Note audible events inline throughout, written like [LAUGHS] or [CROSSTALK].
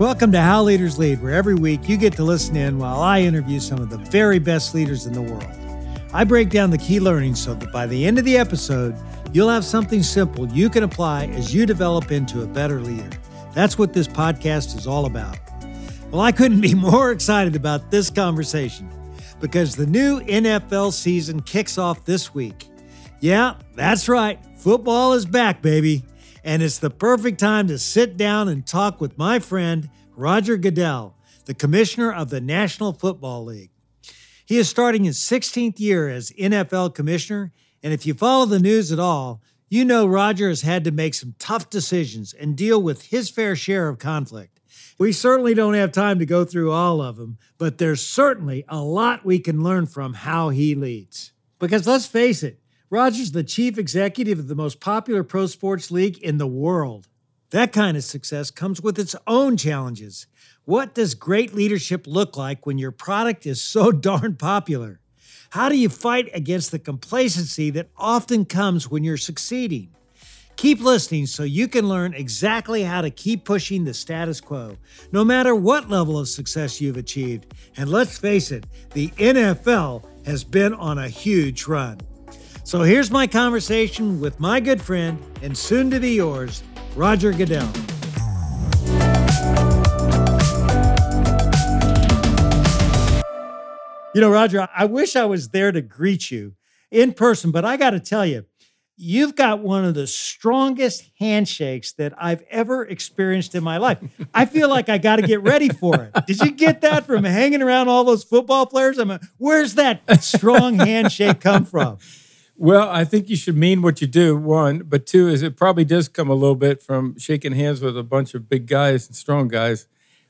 Welcome to How Leaders Lead, where every week you get to listen in while I interview some of the very best leaders in the world. I break down the key learnings so that by the end of the episode, you'll have something simple you can apply as you develop into a better leader. That's what this podcast is all about. Well, I couldn't be [LAUGHS] more excited about this conversation because the new NFL season kicks off this week. Yeah, that's right. Football is back, baby and it's the perfect time to sit down and talk with my friend Roger Goodell, the commissioner of the National Football League. He is starting his 16th year as NFL commissioner, and if you follow the news at all, you know Roger has had to make some tough decisions and deal with his fair share of conflict. We certainly don't have time to go through all of them, but there's certainly a lot we can learn from how he leads. Because let's face it, Roger's the chief executive of the most popular pro sports league in the world. That kind of success comes with its own challenges. What does great leadership look like when your product is so [LAUGHS] darn popular? How do you fight against the complacency that often comes when you're succeeding? Keep listening so you can learn exactly how to keep pushing the status quo, no matter what level of success you've achieved. And let's face it, the NFL has been on a huge run. So here's my conversation with my good friend and soon to be yours, Roger Goodell. You know, Roger, I wish I was there to greet you in person, but I got to tell you, you've got one of the strongest handshakes that I've ever experienced in my life. I feel like I got to get ready for it. Did you get that from hanging around all those football players? I'm mean, where's that strong handshake come from? Well, I think you should mean what you do, one. But two is it probably does come a little bit from shaking hands with a bunch of big guys and strong guys.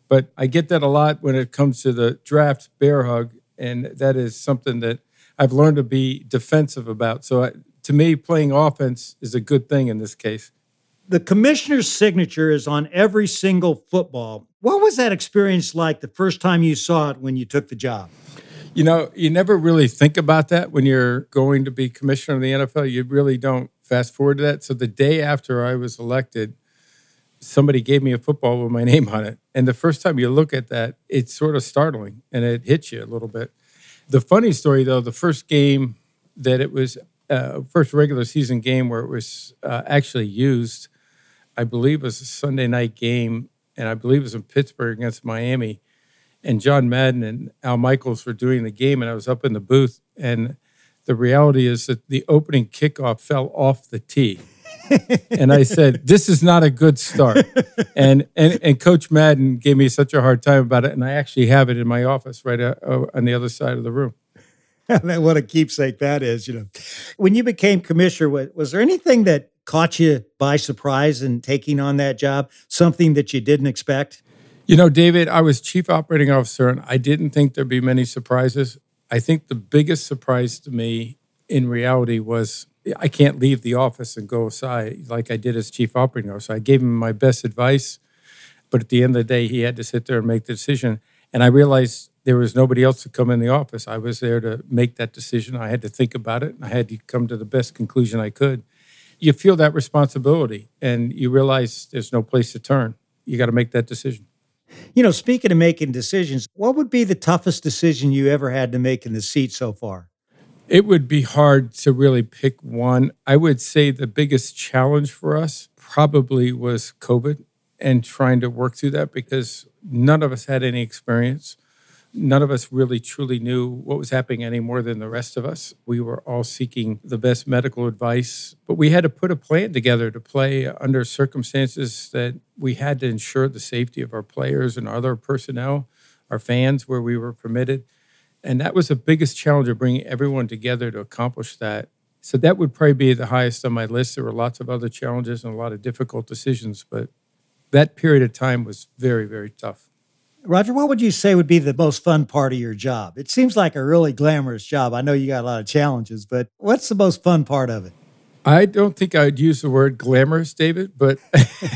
But I get that a lot when it comes to the draft bear hug. And that is something that I've learned to be defensive about. So I, to me, playing offense is a good thing in this case. The commissioner's signature is on every single football. What was that experience like the first time you saw it when you took the job? You know, you never really think about that when you're going to be commissioner of the NFL. You really don't fast forward to that. So the day after I was elected, somebody gave me a football with my [LAUGHS] name on it. And the first time you look at that, it's sort of startling and it hits you a little bit. The funny story, though, the first game that it was, uh, first regular season game where it was uh, actually used, I believe was a Sunday night game, and I believe it was in Pittsburgh against Miami and John Madden and Al Michaels were doing the game, and I was up in the booth. And the reality is that the opening kickoff fell off the tee. [LAUGHS] and I said, "This is not a good start." [LAUGHS] And, and and Coach Madden gave me such a hard time about it, and I actually have it in my office right uh, on the other side of the room. [LAUGHS] And what a keepsake that is, you know. When you became commissioner, was there anything that caught you by surprise in taking on that job? Something that you didn't expect? You know, David, I was chief operating officer and I didn't think there'd be many surprises. I think the biggest surprise to me in reality was I can't leave the office and go aside like I did as chief operating officer. I gave him my best advice, but at the end of the day, he had to sit there and make the decision. And I realized there was nobody else to come in the office. I was there to make that decision. I had to think about it. and I had to come to the best conclusion I could. You feel that responsibility and you realize there's no place to turn. You got to make that decision. You know, speaking of making decisions, what would be the toughest decision you ever had to make in the seat so far? It would be hard to really pick one. I would say the biggest challenge for us probably was COVID and trying to work through that because none of us had any experience none of us really truly knew what was happening any more than the rest of us. We were all seeking the best medical advice, but we had to put a plan together to play under circumstances that we had to ensure the safety of our players and other personnel, our fans, where we were permitted. And that was the biggest challenge of bringing everyone together to accomplish that. So that would probably be the highest on my list. There were lots of other challenges and a lot of difficult decisions, but that period of time was very, very tough. Roger, what would you say would be the most fun part of your job? It seems like a really glamorous job. I know you got a lot of challenges, but what's the most fun part of it? I don't think I'd use the word glamorous, David, but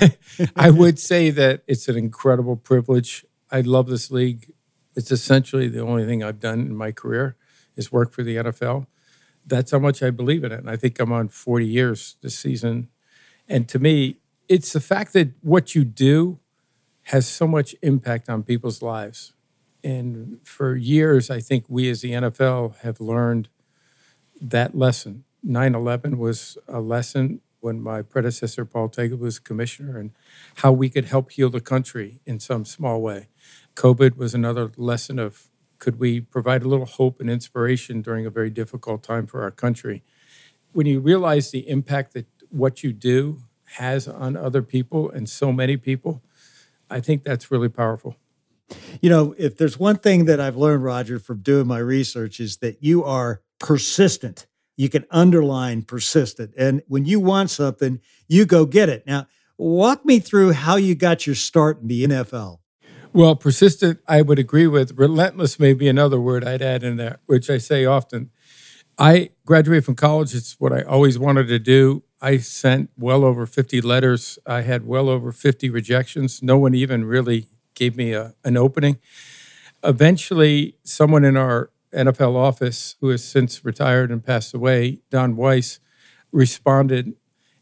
[LAUGHS] I would say that it's an incredible privilege. I love this league. It's essentially the only thing I've done in my career is work for the NFL. That's how much I believe in it. And I think I'm on 40 years this season. And to me, it's the fact that what you do has so much impact on people's lives. And for years, I think we as the NFL have learned that lesson. 9 11 was a lesson when my predecessor, Paul Tagliabue, was commissioner, and how we could help heal the country in some small way. COVID was another lesson of could we provide a little hope and inspiration during a very difficult time for our country? When you realize the impact that what you do has on other people and so many people, I think that's really powerful. You know, if there's one thing that I've learned, Roger, from doing my research, is that you are persistent. You can underline persistent. And when you want something, you go get it. Now, walk me through how you got your start in the NFL. Well, persistent, I would agree with. Relentless may be another word I'd add in there, which I say often. I graduated from college. It's what I always wanted to do. I sent well over 50 letters. I had well over 50 rejections. No one even really gave me a, an opening. Eventually, someone in our NFL office, who has since retired and passed away, Don Weiss, responded,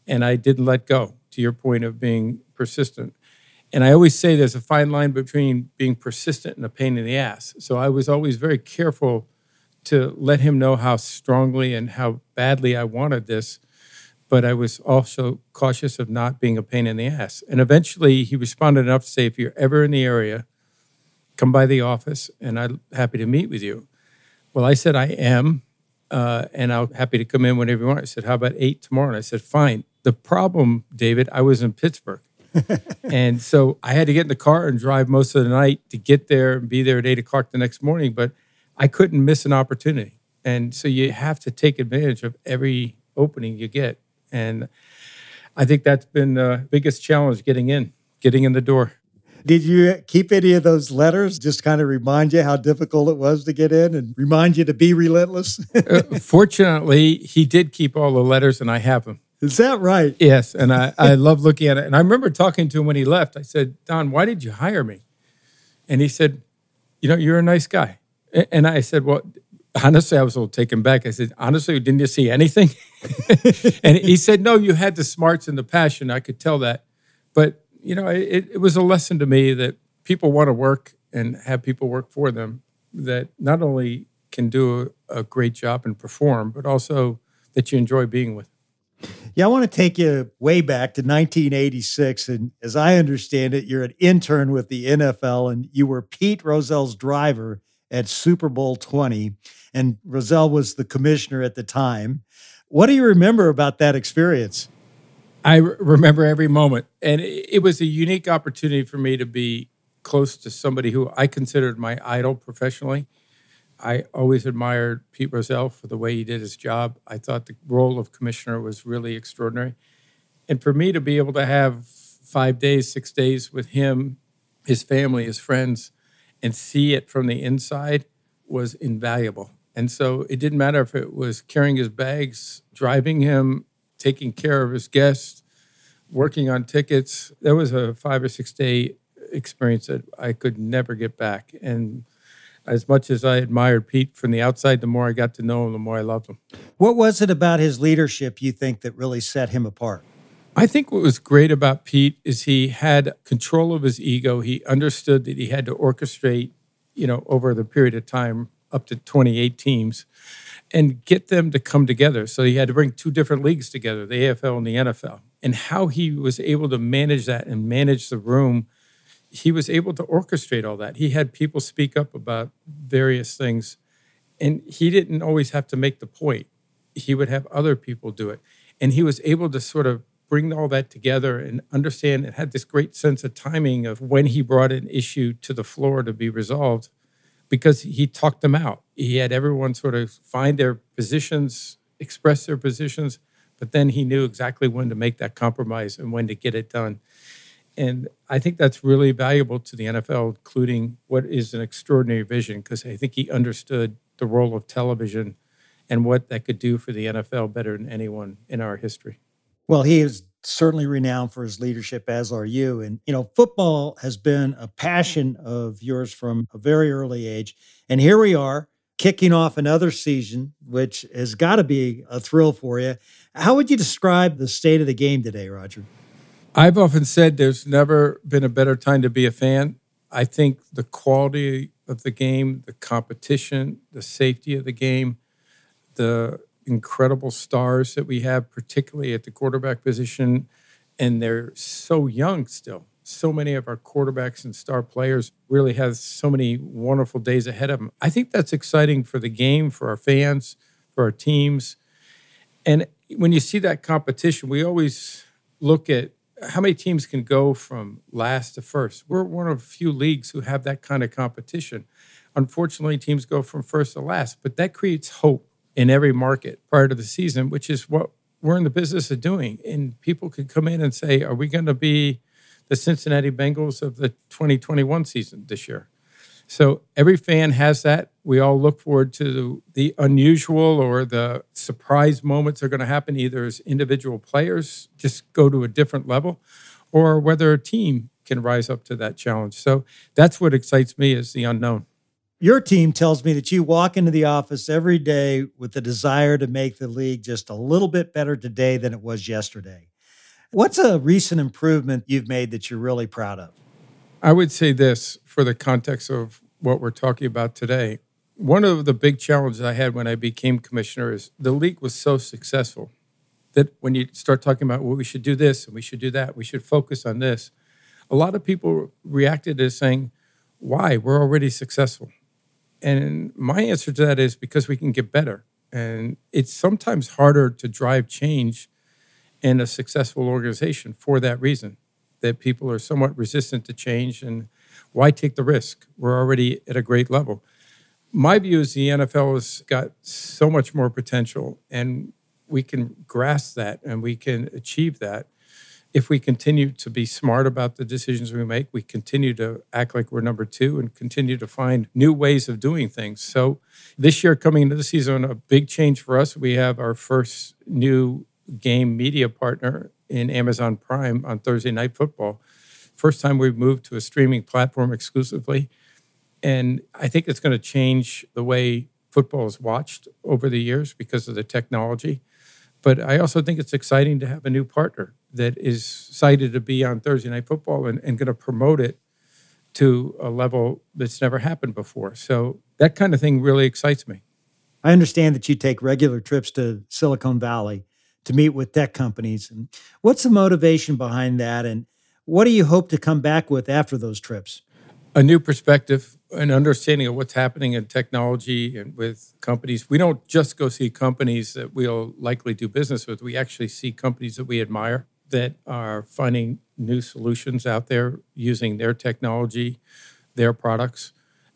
and I didn't let go, to your point of being persistent. And I always say there's a fine line between being persistent and a pain in the ass. So I was always very careful to let him know how strongly and how badly I wanted this. But I was also cautious of not being a pain in the ass. And eventually he responded enough to say, if you're ever in the area, come by the office and I'm happy to meet with you. Well, I said, I am. Uh, and I'm happy to come in whenever you want. I said, How about eight tomorrow? And I said, Fine. The problem, David, I was in Pittsburgh [LAUGHS] and so I had to get in the car and drive most of the night to get there and be there at eight o'clock the next morning. But I couldn't miss an opportunity. And so you have to take advantage of every opening you get. And I think that's been the biggest challenge getting in, getting in the door. Did you keep any of those letters? Just kind of remind you how difficult it was to get in and remind you to be relentless? [LAUGHS] uh, fortunately, he did keep all the letters, and I have them. Is that right? Yes. And I, I love looking at it. And I remember talking to him when he left. I said, Don, why did you hire me? And he said, You know, you're a nice guy. And I said, Well, honestly, I was a little taken back. I said, Honestly, didn't you see anything? [LAUGHS] and he said, No, you had the smarts and the passion. I could tell that. But, you know, it, it was a lesson to me that people want to work and have people work for them that not only can do a, great job and perform, but also that you enjoy being with. Yeah, I want to take you way back to 1986. And as I understand it, you're an intern with the NFL and you were Pete Rozelle's driver at Super Bowl 20. And Rozelle was the commissioner at the time. What do you remember about that experience? I remember every moment. And it was a unique opportunity for me to be close to somebody who I considered my idol professionally. I always admired Pete Rozelle for the way he did his job. I thought the role of commissioner was really extraordinary. And for me to be able to have five days, six days with him, his family, his friends, and see it from the inside was invaluable. And so it didn't matter if it was carrying his bags, driving him, taking care of his guests, working on tickets. That was a five or six day experience that I could never get back. And as much as I admired Pete from the outside, the more I got to know him, the more I loved him. What was it about his leadership you think that really set him apart? I think what was great about Pete is he had control of his ego. He understood that he had to orchestrate, you know, over the period of time up to 28 teams and get them to come together. So he had to bring two different leagues together, the AFL and the NFL. And how he was able to manage that and manage the room – he was able to orchestrate all that. He had people speak up about various things, and he didn't always have to make the point. He would have other people do it. And he was able to sort of bring all that together and understand and had this great sense of timing of when he brought an issue to the floor to be resolved because he talked them out. He had everyone sort of find their positions, express their positions, but then he knew exactly when to make that compromise and when to get it done. And I think that's really valuable to the NFL, including what is an extraordinary vision, because I think he understood the role of television and what that could do for the NFL better than anyone in our history. Well, he is certainly renowned for his leadership, as are you. And, you know, football has been a passion of yours from a very early age. And here we are kicking off another season, which has got to be a thrill for you. How would you describe the state of the game today, Roger? I've often said there's never been a better time to be a fan. I think the quality of the game, the competition, the safety of the game, the incredible stars that we have, particularly at the quarterback position, and they're so young still. So many of our quarterbacks and star players really have so many wonderful days ahead of them. I think that's exciting for the game, for our fans, for our teams. And when you see that competition, we always look at how many teams can go from last to first. We're one of a few leagues who have that kind of competition. Unfortunately, teams go from first to last, but that creates hope in every market prior to the season, which is what we're in the business of doing. And people could come in and say, Are we going to be the Cincinnati Bengals of the 2021 season this year? So every fan has that. We all look forward to the unusual or the surprise moments that are going to happen either as individual players just go to a different level or whether a team can rise up to that challenge. So that's what excites me is the unknown. Your team tells me that you walk into the office every day with the desire to make the league just a little bit better today than it was yesterday. What's a recent improvement you've made that you're really proud of? I would say this for the context of what we're talking about today. One of the big challenges I had when I became commissioner is the league was so successful that when you start talking about, well, we should do this and we should do that, we should focus on this, a lot of people reacted as saying, why? We're already successful. And my answer to that is because we can get better. And it's sometimes harder to drive change in a successful organization for that reason, that people are somewhat resistant to change. And why take the risk? We're already at a great level. My view is the NFL has got so much more potential, and we can grasp that and we can achieve that if we continue to be smart about the decisions we make, we continue to act like we're number two and continue to find new ways of doing things. So, this year coming into the season, a big change for us. We have our first new game media partner in Amazon Prime on Thursday Night Football. First time we've moved to a streaming platform exclusively. And I think it's going to change the way football is watched over the years because of the technology. But I also think it's exciting to have a new partner that is cited to be on Thursday Night Football and, and going to promote it to a level that's never happened before. So that kind of thing really excites me. I understand that you take regular trips to Silicon Valley to meet with tech companies. And what's the motivation behind that? And what do you hope to come back with after those trips? a new perspective, an understanding of what's happening in technology and with companies. We don't just go see companies that we'll likely do business with. We actually see companies that we admire that are finding new solutions out there using their technology, their products,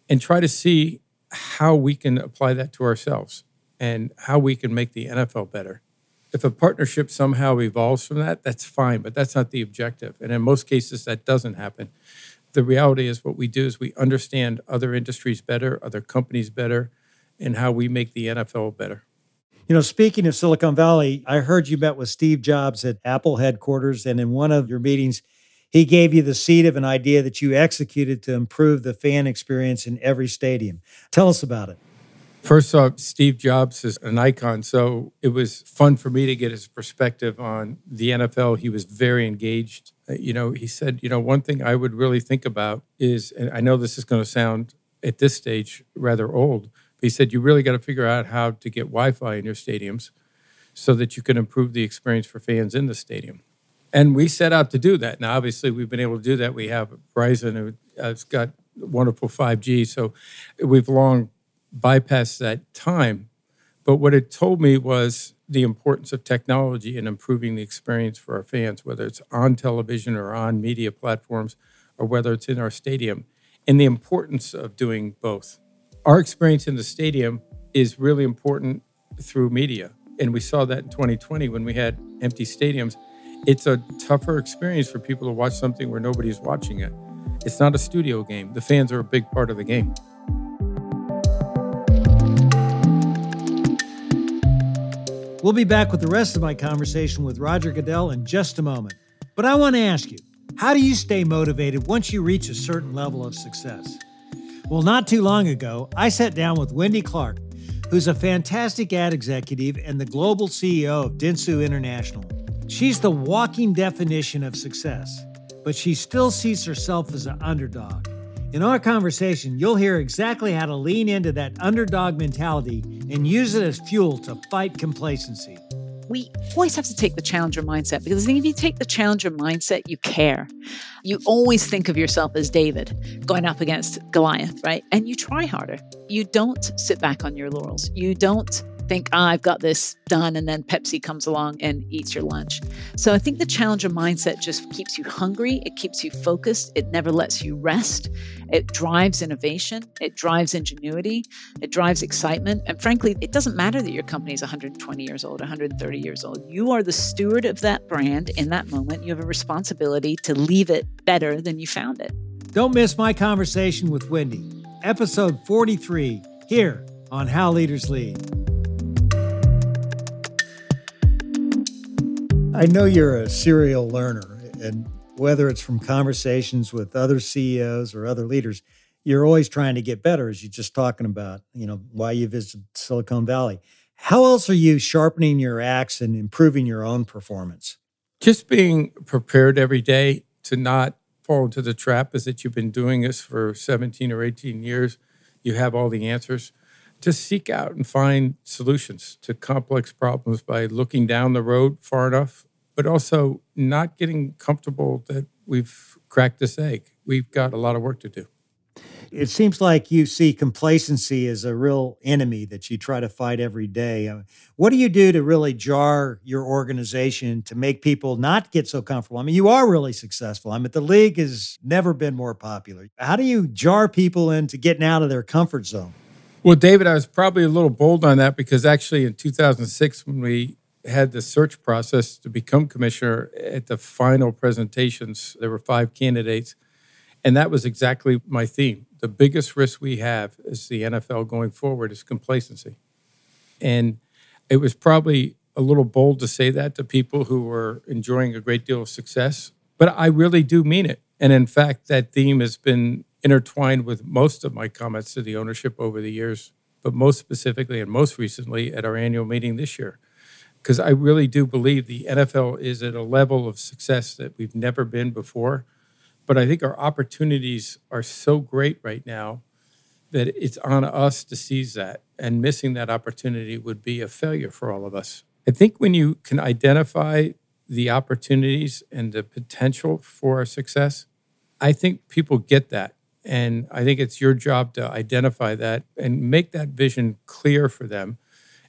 and try to see how we can apply that to ourselves and how we can make the NFL better. If a partnership somehow evolves from that, that's fine, but that's not the objective. And in most cases, that doesn't happen the reality is what we do is we understand other industries better, other companies better, and how we make the NFL better. You know, speaking of Silicon Valley, I heard you met with Steve Jobs at Apple headquarters, and in one of your meetings, he gave you the seed of an idea that you executed to improve the fan experience in every stadium. Tell us about it. First off, Steve Jobs is an icon. So it was fun for me to get his perspective on the NFL. He was very engaged. Uh, you know, he said, you know, one thing I would really think about is, and I know this is going to sound at this stage rather old, he said, you really got to figure out how to get Wi Fi in your stadiums so that you can improve the experience for fans in the stadium. And we set out to do that. Now, obviously, we've been able to do that. We have Verizon, who has got wonderful 5G. So we've long bypassed that time. But what it told me was the importance of technology in improving the experience for our fans, whether it's on television or on media platforms, or whether it's in our stadium, and the importance of doing both. Our experience in the stadium is really important through media. And we saw that in 2020 when we had empty stadiums. It's a tougher experience for people to watch something where nobody's watching it. It's not a studio game. The fans are a big part of the game. We'll be back with the rest of my conversation with Roger Goodell in just a moment. But I want to ask you how do you stay motivated once you reach a certain level of success? Well, not too long ago, I sat down with Wendy Clark, who's a fantastic ad executive and the global CEO of Dentsu International. She's the walking definition of success, but she still sees herself as an underdog. In our conversation, you'll hear exactly how to lean into that underdog mentality and use it as fuel to fight complacency. We always have to take the challenger mindset because if you take the challenger mindset, you care. You always think of yourself as David going up against Goliath, right? And you try harder. You don't sit back on your laurels. You don't think, oh, I've got this done, and then Pepsi comes along and eats your lunch. So I think the challenger mindset just keeps you hungry, it keeps you focused, it never lets you rest. It drives innovation, it drives ingenuity, it drives excitement. And frankly, it doesn't matter that your company is 120 years old, 130 years old. You are the steward of that brand in that moment. You have a responsibility to leave it better than you found it. Don't miss my conversation with Wendy, episode 43, here on How Leaders Lead. I know you're a serial learner, and whether it's from conversations with other CEOs or other leaders, you're always trying to get better, as you're just talking about, you know, why you visit Silicon Valley. How else are you sharpening your axe and improving your own performance? Just being prepared every day to not fall into the trap is that you've been doing this for 17 or 18 years. You have all the answers. To seek out and find solutions to complex problems by looking down the road far enough but also not getting comfortable that we've cracked this egg. We've got a lot of work to do. It seems like you see complacency as a real enemy that you try to fight every day. Uh, what do you do to really jar your organization to make people not get so comfortable? I mean, you are really successful. I mean, the league has never been more popular. How do you jar people into getting out of their comfort zone? Well, David, I was probably a little bold on that because actually in 2006, when we had the search process to become commissioner at the final presentations. There were five candidates, and that was exactly my theme. The biggest risk we have as the NFL going forward is complacency. And it was probably a little bold to say that to people who were enjoying a great deal of success, but I really do mean it. And in fact, that theme has been intertwined with most of my comments to the ownership over the years, but most specifically and most recently at our annual meeting this year because I really do believe the NFL is at a level of success that we've never been before. But I think our opportunities are so great right now that it's on us to seize that. And missing that opportunity would be a failure for all of us. I think when you can identify the opportunities and the potential for success, I think people get that. And I think it's your job to identify that and make that vision clear for them.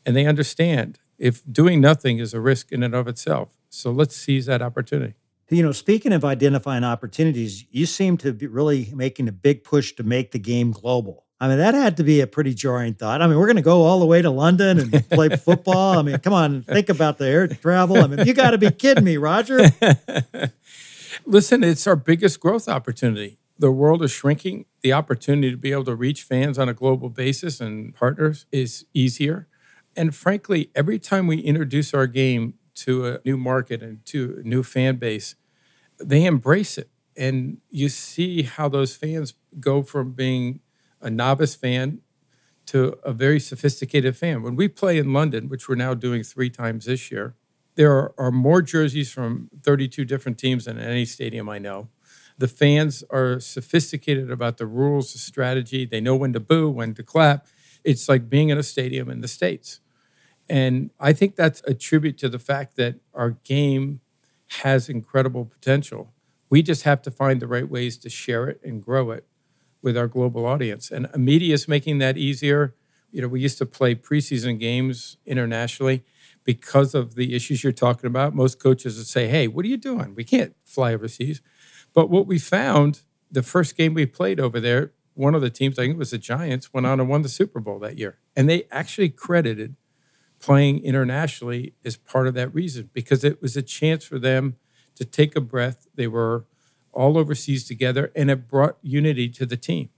And they understand if doing nothing is a risk in and of itself. So let's seize that opportunity. You know, speaking of identifying opportunities, you seem to be really making a big push to make the game global. I mean, that had to be a pretty jarring thought. I mean, we're going to go all the way to London and [LAUGHS] play football. I mean, come on, think about the air travel. I mean, you got to be kidding me, Roger. [LAUGHS] Listen, it's our biggest growth opportunity. The world is shrinking. The opportunity to be able to reach fans on a global basis and partners is easier. And frankly, every time we introduce our game to a new market and to a new fan base, they embrace it. And you see how those fans go from being a novice fan to a very sophisticated fan. When we play in London, which we're now doing three times this year, there are, more jerseys from 32 different teams than any stadium I know. The fans are sophisticated about the rules, the strategy. They know when to boo, when to clap. It's like being in a stadium in the States. And I think that's a tribute to the fact that our game has incredible potential. We just have to find the right ways to share it and grow it with our global audience. And media is making that easier. You know, we used to play preseason games internationally because of the issues you're talking about. Most coaches would say, hey, what are you doing? We can't fly overseas. But what we found, the first game we played over there, one of the teams, I think it was the Giants, went on and won the Super Bowl that year. And they actually credited playing internationally as part of that reason because it was a chance for them to take a breath. They were all overseas together and it brought unity to the team.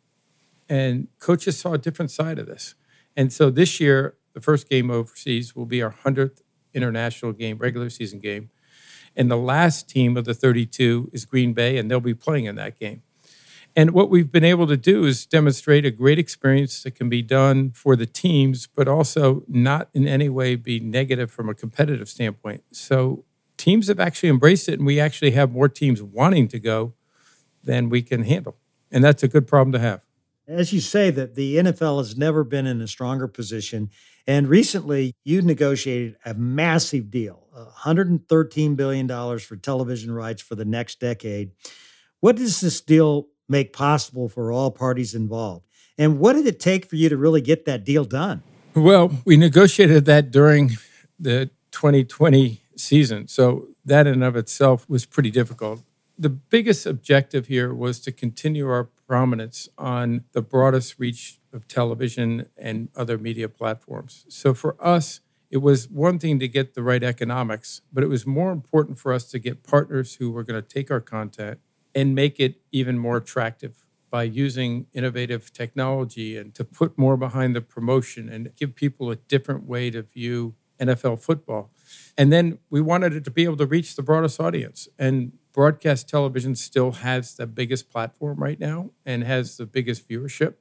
And coaches saw a different side of this. And so this year, the first game overseas will be our 100th international game, regular season game. And the last team of the 32 is Green Bay, and they'll be playing in that game. And what we've been able to do is demonstrate a great experience that can be done for the teams, but also not in any way be negative from a competitive standpoint. So teams have actually embraced it, and we actually have more teams wanting to go than we can handle. And that's a good problem to have. As you say, that the NFL has never been in a stronger position. And recently, you negotiated a massive deal uh, $113 billion for television rights for the next decade. What does this deal make possible for all parties involved? And what did it take for you to really get that deal done? Well, we negotiated that during the 2020 season. So that in and of itself was pretty difficult. The biggest objective here was to continue our prominence on the broadest reach of television and other media platforms. So for us, it was one thing to get the right economics, but it was more important for us to get partners who were going to take our content and make it even more attractive by using innovative technology and to put more behind the promotion and give people a different way to view NFL football. And then we wanted it to be able to reach the broadest audience. And broadcast television still has the biggest platform right now and has the biggest viewership.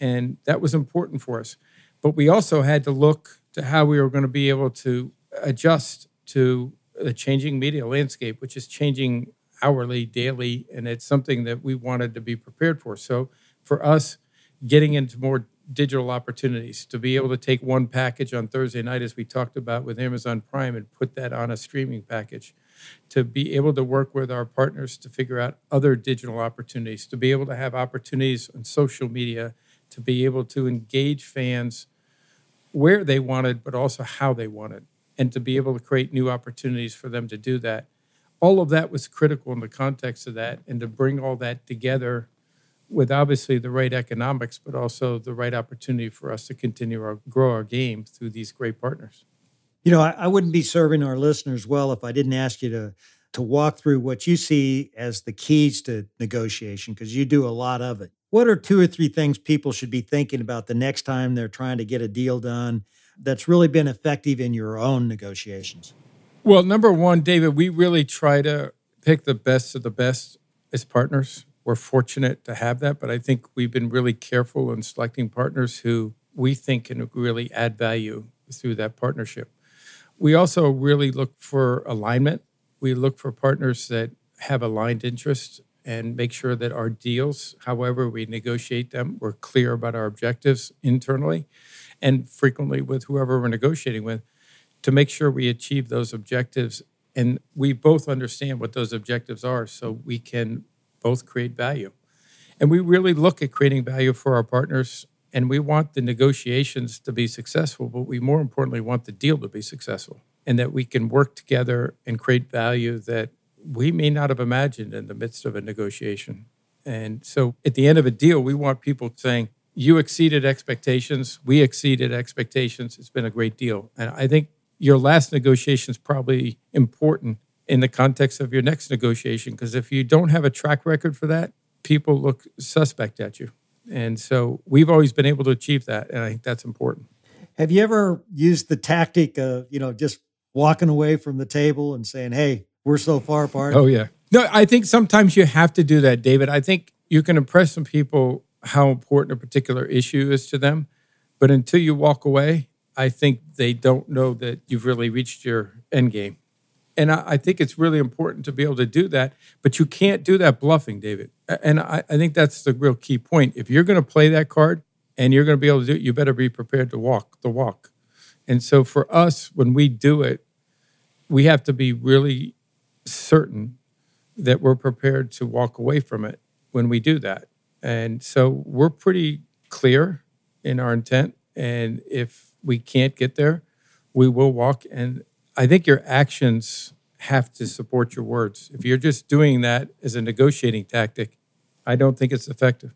And that was important for us. But we also had to look to how we were going to be able to adjust to the changing media landscape, which is changing hourly, daily, and it's something that we wanted to be prepared for. So for us, getting into more digital opportunities to be able to take one package on Thursday night, as we talked about with Amazon Prime, and put that on a streaming package, to be able to work with our partners to figure out other digital opportunities, to be able to have opportunities on social media, to be able to engage fans where they wanted, but also how they wanted, and to be able to create new opportunities for them to do that. All of that was critical in the context of that, and to bring all that together with obviously the right economics, but also the right opportunity for us to continue our grow our game through these great partners. You know, I, I, wouldn't be serving our listeners well if I didn't ask you to to walk through what you see as the keys to negotiation because you do a lot of it. What are two or three things people should be thinking about the next time they're trying to get a deal done that's really been effective in your own negotiations? Well, number one, David, we really try to pick the best of the best as partners we're fortunate to have that, but I think we've been really careful in selecting partners who we think can really add value through that partnership. We also really look for alignment. We look for partners that have aligned interests and make sure that our deals, however we negotiate them, we're clear about our objectives internally and frequently with whoever we're negotiating with to make sure we achieve those objectives and we both understand what those objectives are so we can both create value. And we really look at creating value for our partners and we want the negotiations to be successful, but we more importantly want the deal to be successful and that we can work together and create value that we may not have imagined in the midst of a negotiation. And so at the end of a deal, we want people saying, You exceeded expectations, we exceeded expectations. It's been a great deal. And I think your last negotiation is probably important in the context of your next negotiation. Because if you don't have a track record for that, people look suspect at you. And so we've always been able to achieve that. And I think that's important. Have you ever used the tactic of, you know, just walking away from the table and saying, hey, we're so far apart? Oh, yeah. No, I think sometimes you have to do that, David. I think you can impress some people how important a particular issue is to them. But until you walk away, I think they don't know that you've really reached your end game. And I, I, think it's really important to be able to do that, but you can't do that bluffing, David. And I, I think that's the real key point. If you're going to play that card and you're going to be able to do it, you better be prepared to walk the walk. And so for us, when we do it, we have to be really certain that we're prepared to walk away from it when we do that. And so we're pretty clear in our intent. And if we can't get there, we will walk. And I think your actions have to support your words. If you're just doing that as a negotiating tactic, I don't think it's effective.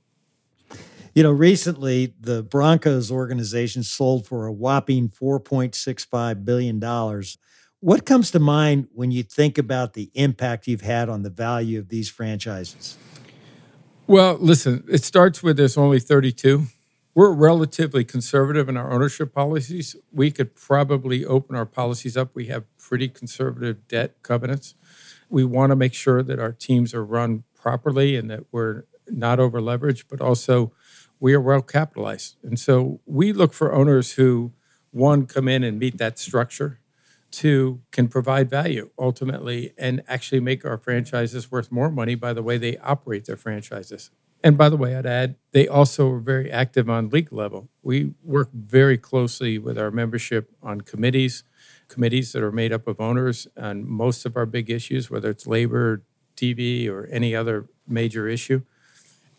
You know, recently the Broncos organization sold for a whopping $4.65 billion. What comes to mind when you think about the impact you've had on the value of these franchises? Well, listen, it starts with there's only 32 we're relatively conservative in our ownership policies. We could probably open our policies up. We have pretty conservative debt covenants. We want to make sure that our teams are run properly and that we're not over leveraged, but also we are well capitalized. And so we look for owners who, one, come in and meet that structure. two can provide value ultimately and actually make our franchises worth more money by the way they operate their franchises. And by the way, I'd add, they also are very active on league level. We work very closely with our membership on committees, committees that are made up of owners on most of our big issues, whether it's labor, TV, or any other major issue.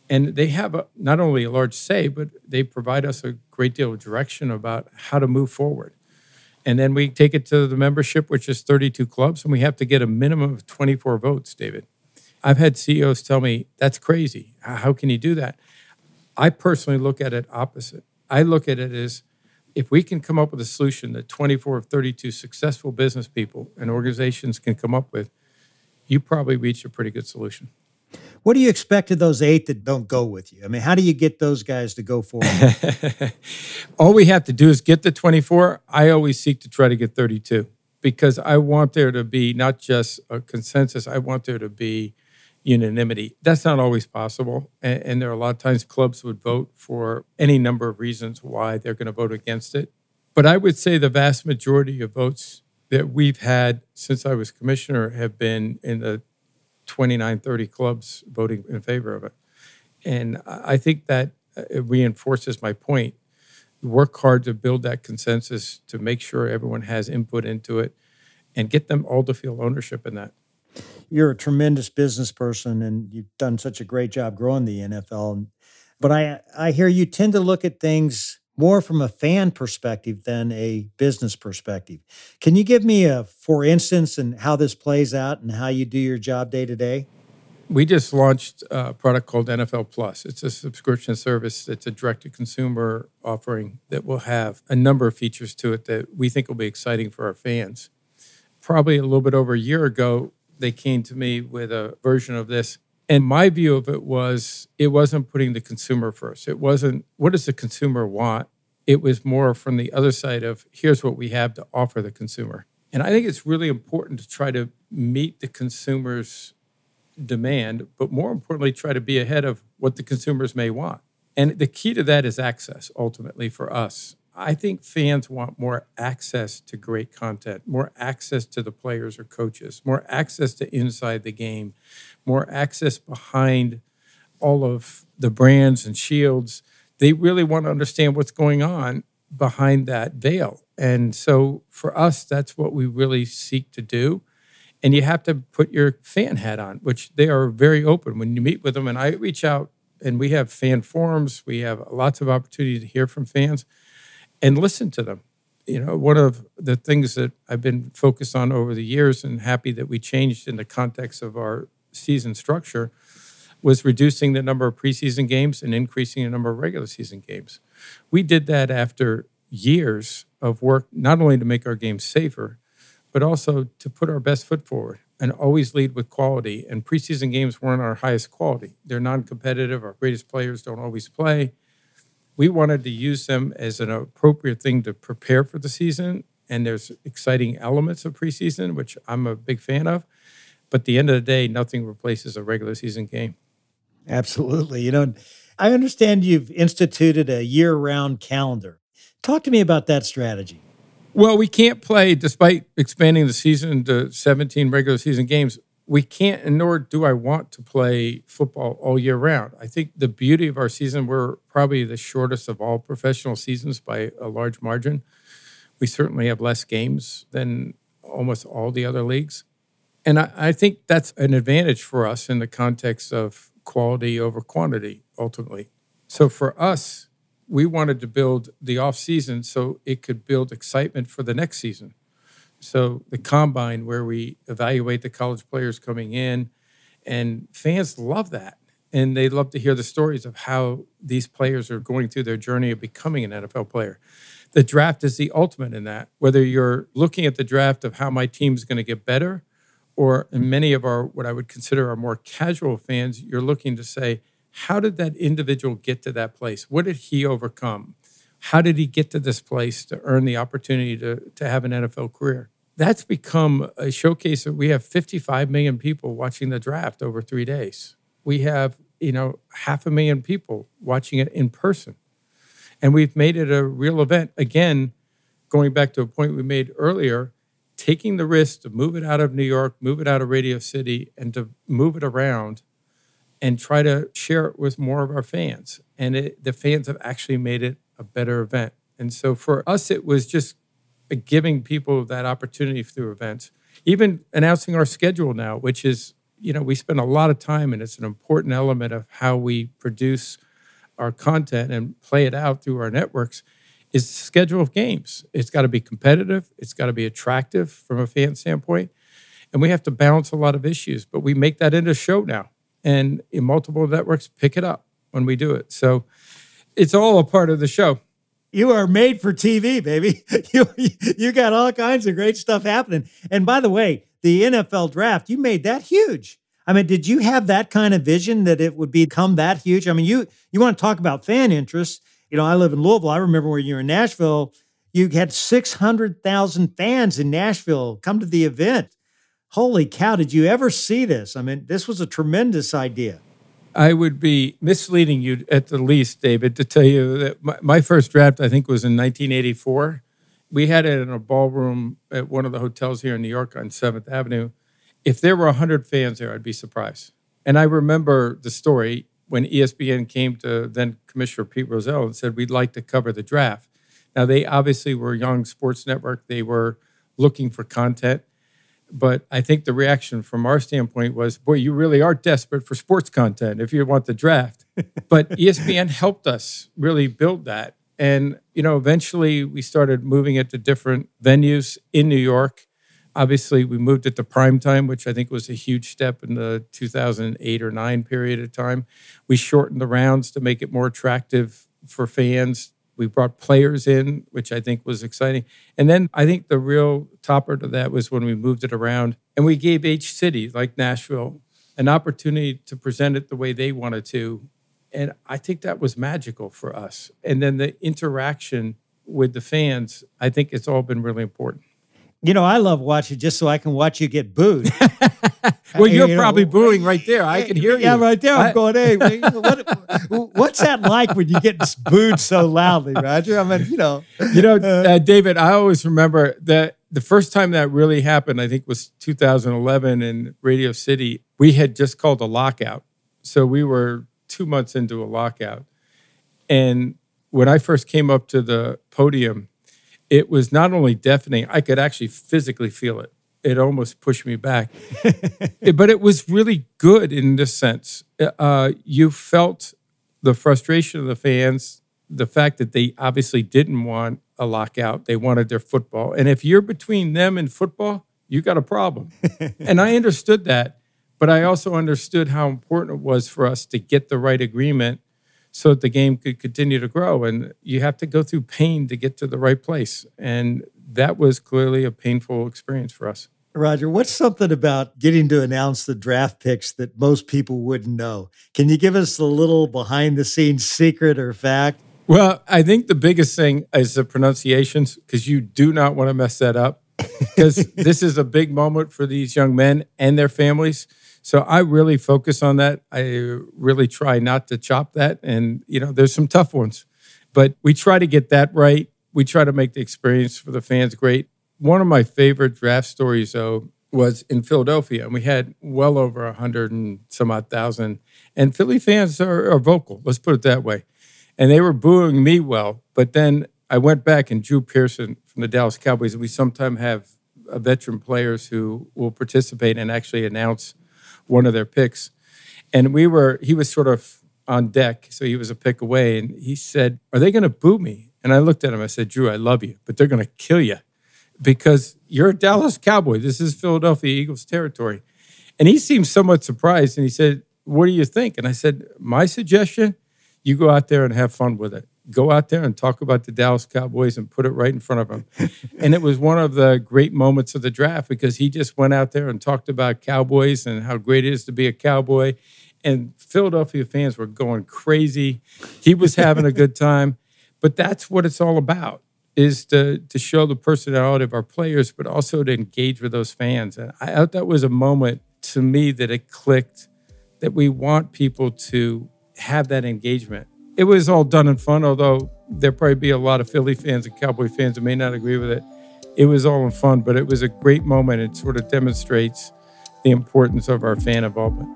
And they have a, not only a large say, but they provide us a great deal of direction about how to move forward. And then we take it to the membership, which is 32 clubs, and we have to get a minimum of 24 votes, David. I've had CEOs tell me, that's crazy. How can you do that? I personally look at it opposite. I look at it as if we can come up with a solution that 24 of 32 successful business people and organizations can come up with, you probably reached a pretty good solution. What do you expect of those eight that don't go with you? I mean, how do you get those guys to go forward? [LAUGHS] All we have to do is get the 24. I always seek to try to get 32 because I want there to be not just a consensus, I want there to be unanimity. That's not always possible. And, and, there are a lot of times clubs would vote for any number of reasons why they're going to vote against it. But I would say the vast majority of votes that we've had since I was commissioner have been in the 29, 30 clubs voting in favor of it. And I think that uh, reinforces my point. Work hard to build that consensus to make sure everyone has input into it and get them all to feel ownership in that you're a tremendous business person and you've done such a great job growing the NFL. But I I hear you tend to look at things more from a fan perspective than a business perspective. Can you give me a for instance and how this plays out and how you do your job day to day? We just launched a product called NFL Plus. It's a subscription service. It's a direct to consumer offering that will have a number of features to it that we think will be exciting for our fans. Probably a little bit over a year ago, they came to me with a version of this. And my view of it was it wasn't putting the consumer first. It wasn't what does the consumer want? It was more from the other side of here's what we have to offer the consumer. And I think it's really important to try to meet the consumer's demand, but more importantly, try to be ahead of what the consumers may want. And the key to that is access ultimately for us. I think fans want more access to great content, more access to the players or coaches, more access to inside the game, more access behind all of the brands and shields. They really want to understand what's going on behind that veil. And so for us, that's what we really seek to do. And you have to put your fan hat on, which they are very open when you meet with them. And I reach out and we have fan forums, we have lots of opportunity to hear from fans and listen to them. You know, one of the things that I've been focused on over the years and happy that we changed in the context of our season structure was reducing the number of preseason games and increasing the number of regular season games. We did that after years of work, not only to make our games safer, but also to put our best foot forward and always lead with quality. And preseason games weren't our highest quality. They're non competitive. Our greatest players don't always play we wanted to use them as an appropriate thing to prepare for the season. And there's exciting elements of preseason, which I'm a big fan of. But at the end of the day, nothing replaces a regular season game. Absolutely. You know, I understand you've instituted a year round calendar. Talk to me about that strategy. Well, we can't play, despite expanding the season to 17 regular season games, we can't, and nor do I want to play football all year round. I think the beauty of our season, we're probably the shortest of all professional seasons by a large margin. We certainly have less games than almost all the other leagues. And I, I think that's an advantage for us in the context of quality over quantity, ultimately. So for us, we wanted to build the off season so it could build excitement for the next season. So the combine where we evaluate the college players coming in, and fans love that. And they love to hear the stories of how these players are going through their journey of becoming an NFL player. The draft is the ultimate in that. Whether you're looking at the draft of how my team's going to get better, or in many of our what I would consider our more casual fans, you're looking to say, how did that individual get to that place? What did he overcome? How did he get to this place to earn the opportunity to, to have an NFL career? That's become a showcase that we have 55 million people watching the draft over three days. We have, you know, half a million people watching it in person. And we've made it a real event. Again, going back to a point we made earlier, taking the risk to move it out of New York, move it out of Radio City, and to move it around and try to share it with more of our fans. And it, the fans have actually made it a better event. And so for us, it was just giving people that opportunity through events. Even announcing our schedule now, which is, you know, we spend a lot of time and it's an important element of how we produce our content and play it out through our networks is the schedule of games. It's got to be competitive, it's got to be attractive from a fan standpoint. And we have to balance a lot of issues, but we make that into a show now. And in multiple networks pick it up when we do it. So it's all a part of the show. You are made for TV, baby. [LAUGHS] You, you got all kinds of great stuff happening. And by the way, the NFL draft, you made that huge. I mean, did you have that kind of vision that it would become that huge? I mean, you you want to talk about fan interest you know, I live in Louisville. I remember when you were in Nashville, you had 600,000 fans in Nashville come to the event. Holy cow, did you ever see this? I mean, this was a tremendous idea. I would be misleading you at the least, David, to tell you that my, my first draft, I think, was in 1984. We had it in a ballroom at one of the hotels here in New York on 7th Avenue. If there were 100 fans there, I'd be surprised. And I remember the story when ESPN came to then Commissioner Pete Rozelle and said, We'd like to cover the draft. Now, they obviously were a young sports network, they were looking for content. But I think the reaction from our standpoint was, boy, you really are desperate for sports content if you want the draft. [LAUGHS] but ESPN helped us really build that. And, you know, eventually we started moving it to different venues in New York. Obviously, we moved it to prime time, which I think was a huge step in the 2008 or 9 period of time. We shortened the rounds to make it more attractive for fans. We brought players in, which I think was exciting. And then I think the real topper to that was when we moved it around and we gave each city, like Nashville, an opportunity to present it the way they wanted to. And I think that was magical for us. And then the interaction with the fans, I think it's all been really important. You know, I love watching just so I can watch you get booed. [LAUGHS] well, you're you probably booing right there. I can hear you. Yeah, right there. I'm I, going, hey, what, [LAUGHS] what's that like when you get booed so loudly, Roger? I mean, you know. You know, uh, uh, David, I always remember that the first time that really happened, I think was 2011 in Radio City. We had just called a lockout. So we were two months into a lockout. And when I first came up to the podium, it was not only deafening, I could actually physically feel it. It almost pushed me back. [LAUGHS] but it was really good in this sense. Uh, you felt the frustration of the fans, the fact that they obviously didn't want a lockout, they wanted their football. And if you're between them and football, you got a problem. [LAUGHS] and I understood that, but I also understood how important it was for us to get the right agreement so that the game could continue to grow. And you have to go through pain to get to the right place. And that was clearly a painful experience for us. Roger, what's something about getting to announce the draft picks that most people wouldn't know? Can you give us a little behind the scenes secret or fact? Well, I think the biggest thing is the pronunciations because you do not want to mess that up because [LAUGHS] this is a big moment for these young men and their families. So I really focus on that. I really try not to chop that. And, you know, there's some tough ones, but we try to get that right. We try to make the experience for the fans great. One of my favorite draft stories, though, was in Philadelphia, and we had well over a hundred and some odd thousand. And Philly fans are, are vocal, let's put it that way. And they were booing me well. But then I went back and Drew Pearson from the Dallas Cowboys, and we sometimes have uh, veteran players who will participate and actually announce one of their picks. And we were, he was sort of on deck, so he was a pick away. And he said, Are they going to boo me? And I looked at him, I said, Drew, I love you, but they're going to kill you because you're a Dallas Cowboy. This is Philadelphia Eagles territory. And he seemed somewhat surprised. And he said, What do you think? And I said, My suggestion, you go out there and have fun with it go out there and talk about the Dallas Cowboys and put it right in front of him. and it was one of the great moments of the draft because he just went out there and talked about Cowboys and how great it is to be a Cowboy. And Philadelphia fans were going crazy. He was having a good [LAUGHS] time. But that's what it's all about is to to show the personality of our players, but also to engage with those fans. And I thought that was a moment to me that it clicked that we want people to have that engagement it was all done in fun, although there probably be a lot of Philly fans and Cowboy fans that may not agree with it. it was all in fun, but it was a great moment. It sort of demonstrates the importance of our fan involvement.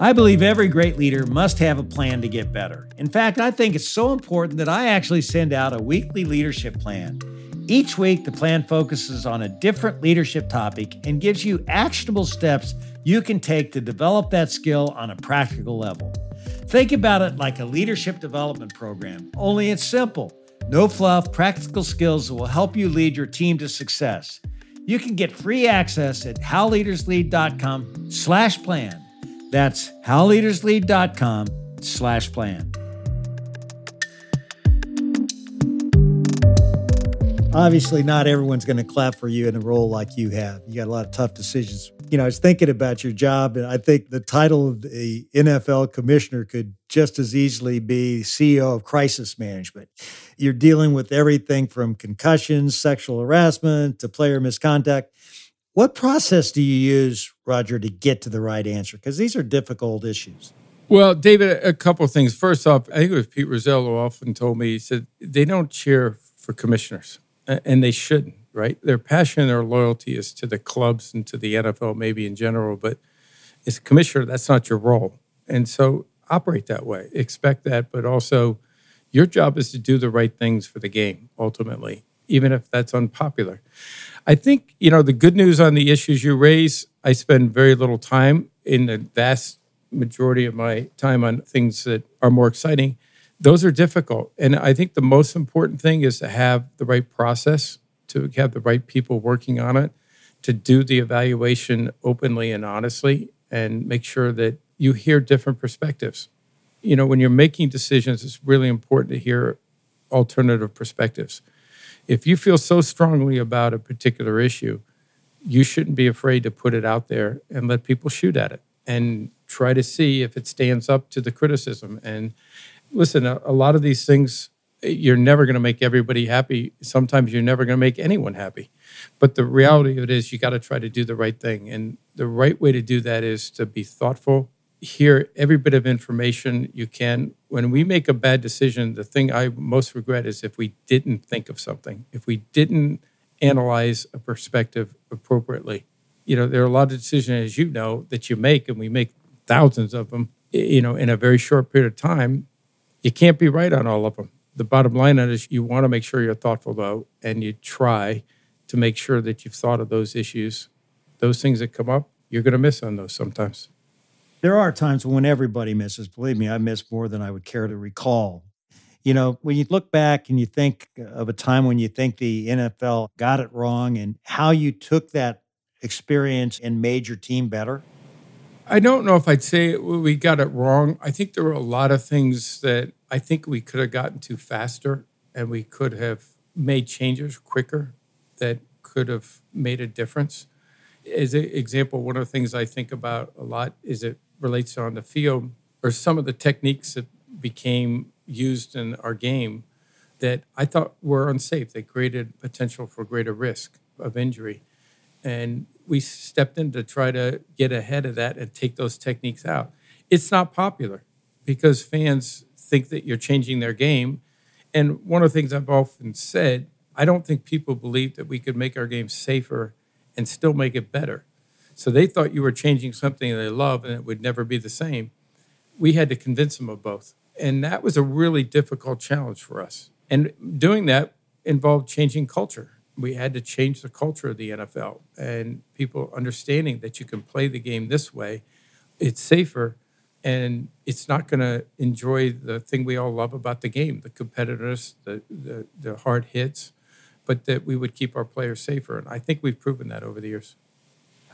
I believe every great leader must have a plan to get better. In fact, I think it's so important that I actually send out a weekly leadership plan. Each week, the plan focuses on a different leadership topic and gives you actionable steps you can take to develop that skill on a practical level. Think about it like a leadership development program, only it's simple. No fluff, practical skills that will help you lead your team to success. You can get free access at howleaderslead.com slash plan. That's howleaderslead.com slash plan. Obviously, not everyone's going to clap for you in a role like you have. You got a lot of tough decisions. You know, I was thinking about your job, and I think the title of the NFL commissioner could just as easily be CEO of crisis management. You're dealing with everything from concussions, sexual harassment to player misconduct. What process do you use, Roger, to get to the right answer? Because these are difficult issues. Well, David, a couple of things. First off, I think it was Pete Rozelle who often told me, he said, they don't cheer for commissioners, and they shouldn't, right? Their passion or loyalty is to the clubs and to the NFL, maybe in general, but as a commissioner, that's not your role. And so operate that way, expect that, but also your job is to do the right things for the game, ultimately, even if that's unpopular. I think, you know, the good news on the issues you raise, I spend very little time in the vast majority of my time on things that are more exciting. Those are difficult. And I think the most important thing is to have the right process, to have the right people working on it, to do the evaluation openly and honestly, and make sure that you hear different perspectives. You know, when you're making decisions, it's really important to hear alternative perspectives if you feel so strongly about a particular issue, you shouldn't be afraid to put it out there and let people shoot at it and try to see if it stands up to the criticism. And listen, a, a lot of these things, you're never going to make everybody happy. Sometimes you're never going to make anyone happy. But the reality of it is, you got to try to do the right thing. And the right way to do that is to be thoughtful, hear every bit of information you can. When we make a bad decision, the thing I most regret is if we didn't think of something, if we didn't analyze a perspective appropriately. You know, there are a lot of decisions, as you know, that you make, and we make thousands of them, you know, in a very short period of time. You can't be right on all of them. The bottom line is you want to make sure you're thoughtful, though, and you try to make sure that you've thought of those issues. Those things that come up, you're going to miss on those sometimes there are times when everybody misses. Believe me, I miss more than I would care to recall. You know, when you look back and you think of a time when you think the NFL got it wrong and how you took that experience and made your team better? I don't know if I'd say we got it wrong. I think there were a lot of things that I think we could have gotten to faster and we could have made changes quicker that could have made a difference. As an example, one of the things I think about a lot is it relates on the field or some of the techniques that became used in our game that I thought were unsafe. They created potential for greater risk of injury. And we stepped in to try to get ahead of that and take those techniques out. It's not popular because fans think that you're changing their game. And one of the things I've often said, I don't think people believe that we could make our game safer and still make it better. So they thought you were changing something they love and it would never be the same. We had to convince them of both. And that was a really difficult challenge for us. And doing that involved changing culture. We had to change the culture of the NFL and people understanding that you can play the game this way. It's safer and it's not going to enjoy the thing we all love about the game the competitiveness, the, the, the hard hits, but that we would keep our players safer. And I think we've proven that over the years.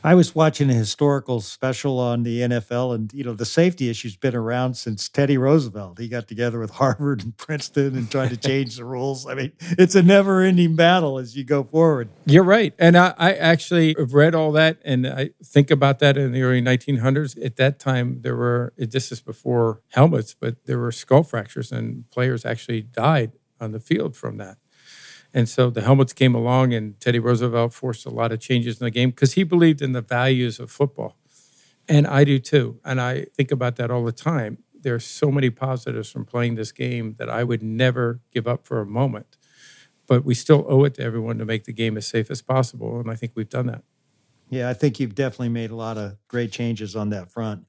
I was watching a historical special on the NFL, and you know the safety issue's been around since Teddy Roosevelt. He got together with [LAUGHS] Harvard and Princeton and tried to [LAUGHS] change the rules. I mean, it's a never-ending battle as you go forward. You're right, and I, I actually have read all that, and I think about that in the early 1900s. At that time, there were this is before helmets, but there were skull fractures, and players actually died on the field from that. And so the helmets came along, and Teddy Roosevelt forced a lot of changes in the game because he believed in the values of football. And I do too. And I think about that all the time. There are so many positives from playing this game that I would never give up for a moment. But we still owe it to everyone to make the game as safe as possible. And I think we've done that. Yeah, I think you've definitely made a lot of great changes on that front.